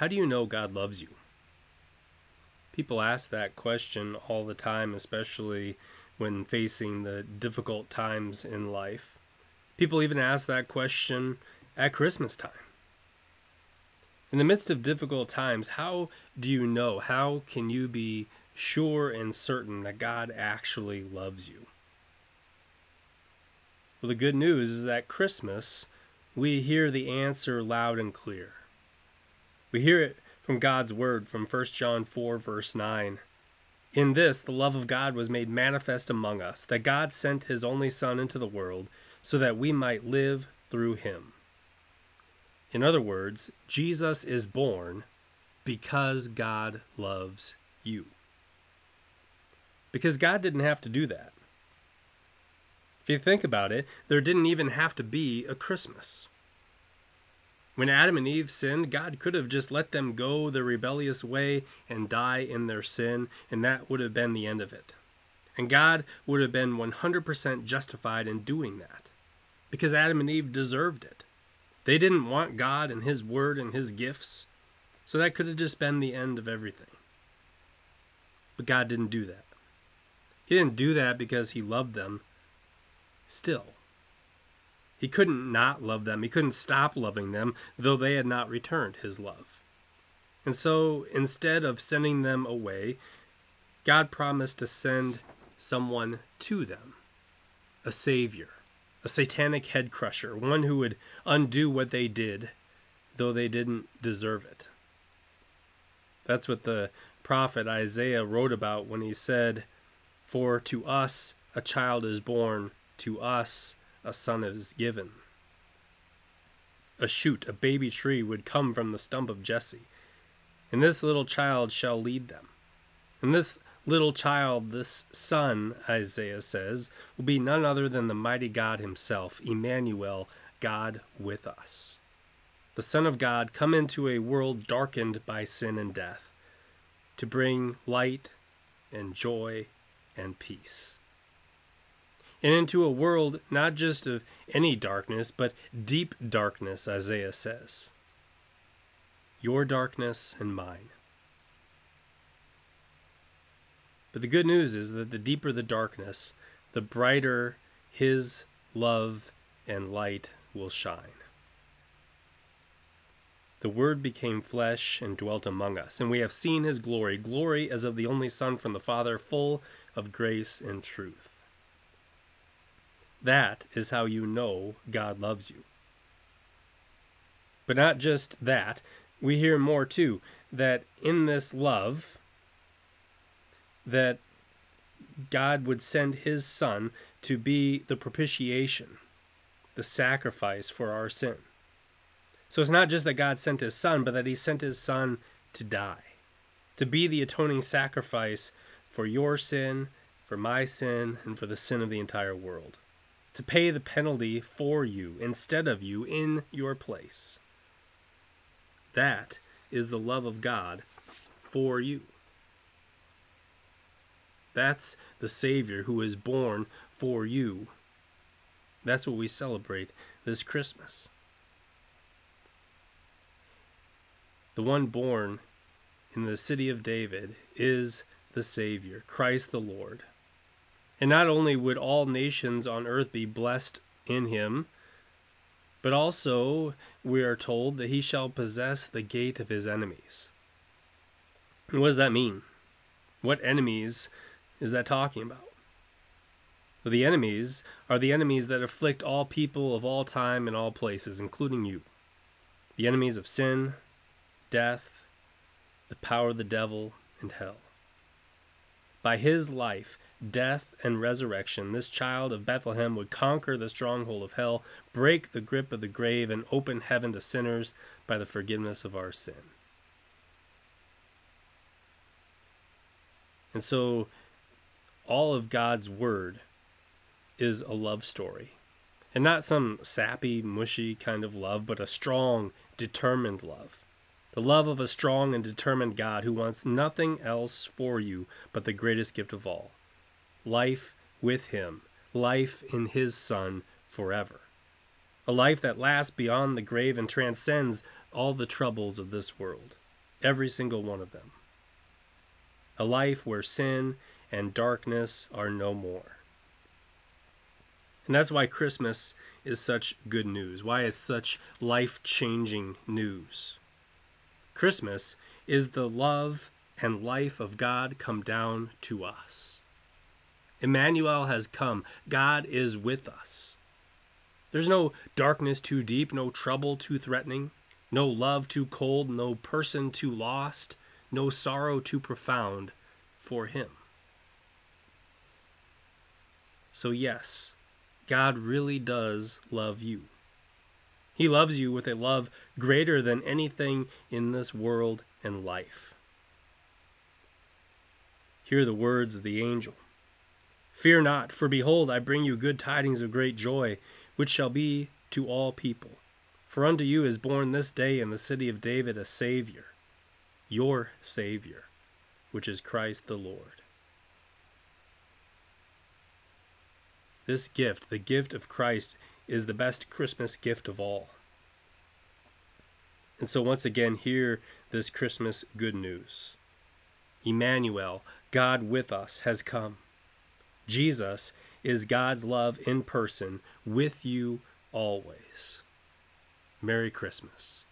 How do you know God loves you? People ask that question all the time, especially when facing the difficult times in life. People even ask that question at Christmas time. In the midst of difficult times, how do you know? How can you be sure and certain that God actually loves you? Well, the good news is that Christmas, we hear the answer loud and clear. We hear it from God's word from 1 John 4, verse 9. In this, the love of God was made manifest among us, that God sent his only Son into the world so that we might live through him. In other words, Jesus is born because God loves you. Because God didn't have to do that. If you think about it, there didn't even have to be a Christmas. When Adam and Eve sinned, God could have just let them go their rebellious way and die in their sin, and that would have been the end of it. And God would have been 100% justified in doing that because Adam and Eve deserved it. They didn't want God and His Word and His gifts, so that could have just been the end of everything. But God didn't do that. He didn't do that because He loved them still. He couldn't not love them. He couldn't stop loving them, though they had not returned his love. And so instead of sending them away, God promised to send someone to them a savior, a satanic head crusher, one who would undo what they did, though they didn't deserve it. That's what the prophet Isaiah wrote about when he said, For to us a child is born to us a son is given. A shoot, a baby tree, would come from the stump of Jesse, and this little child shall lead them. And this little child, this son, Isaiah says, will be none other than the mighty God himself, Emmanuel, God with us. The Son of God come into a world darkened by sin and death to bring light and joy and peace and into a world not just of any darkness, but deep darkness, Isaiah says. Your darkness and mine. But the good news is that the deeper the darkness, the brighter his love and light will shine. The Word became flesh and dwelt among us, and we have seen his glory, glory as of the only Son from the Father, full of grace and truth. That is how you know God loves you. But not just that, we hear more too that in this love that God would send his son to be the propitiation, the sacrifice for our sin. So it's not just that God sent his son, but that he sent his son to die, to be the atoning sacrifice for your sin, for my sin, and for the sin of the entire world to pay the penalty for you instead of you in your place. That is the love of God for you. That's the Savior who is born for you. That's what we celebrate this Christmas. The one born in the city of David is the Savior, Christ the Lord. And not only would all nations on earth be blessed in him, but also we are told that he shall possess the gate of his enemies. And what does that mean? What enemies is that talking about? Well, the enemies are the enemies that afflict all people of all time and all places, including you. The enemies of sin, death, the power of the devil, and hell. By his life, death, and resurrection, this child of Bethlehem would conquer the stronghold of hell, break the grip of the grave, and open heaven to sinners by the forgiveness of our sin. And so, all of God's Word is a love story. And not some sappy, mushy kind of love, but a strong, determined love. The love of a strong and determined God who wants nothing else for you but the greatest gift of all life with Him, life in His Son forever. A life that lasts beyond the grave and transcends all the troubles of this world. Every single one of them. A life where sin and darkness are no more. And that's why Christmas is such good news, why it's such life changing news. Christmas is the love and life of God come down to us. Emmanuel has come. God is with us. There's no darkness too deep, no trouble too threatening, no love too cold, no person too lost, no sorrow too profound for him. So, yes, God really does love you. He loves you with a love greater than anything in this world and life. Hear the words of the angel Fear not, for behold, I bring you good tidings of great joy, which shall be to all people. For unto you is born this day in the city of David a Savior, your Savior, which is Christ the Lord. This gift, the gift of Christ, is the best Christmas gift of all. And so, once again, hear this Christmas good news Emmanuel, God with us, has come. Jesus is God's love in person with you always. Merry Christmas.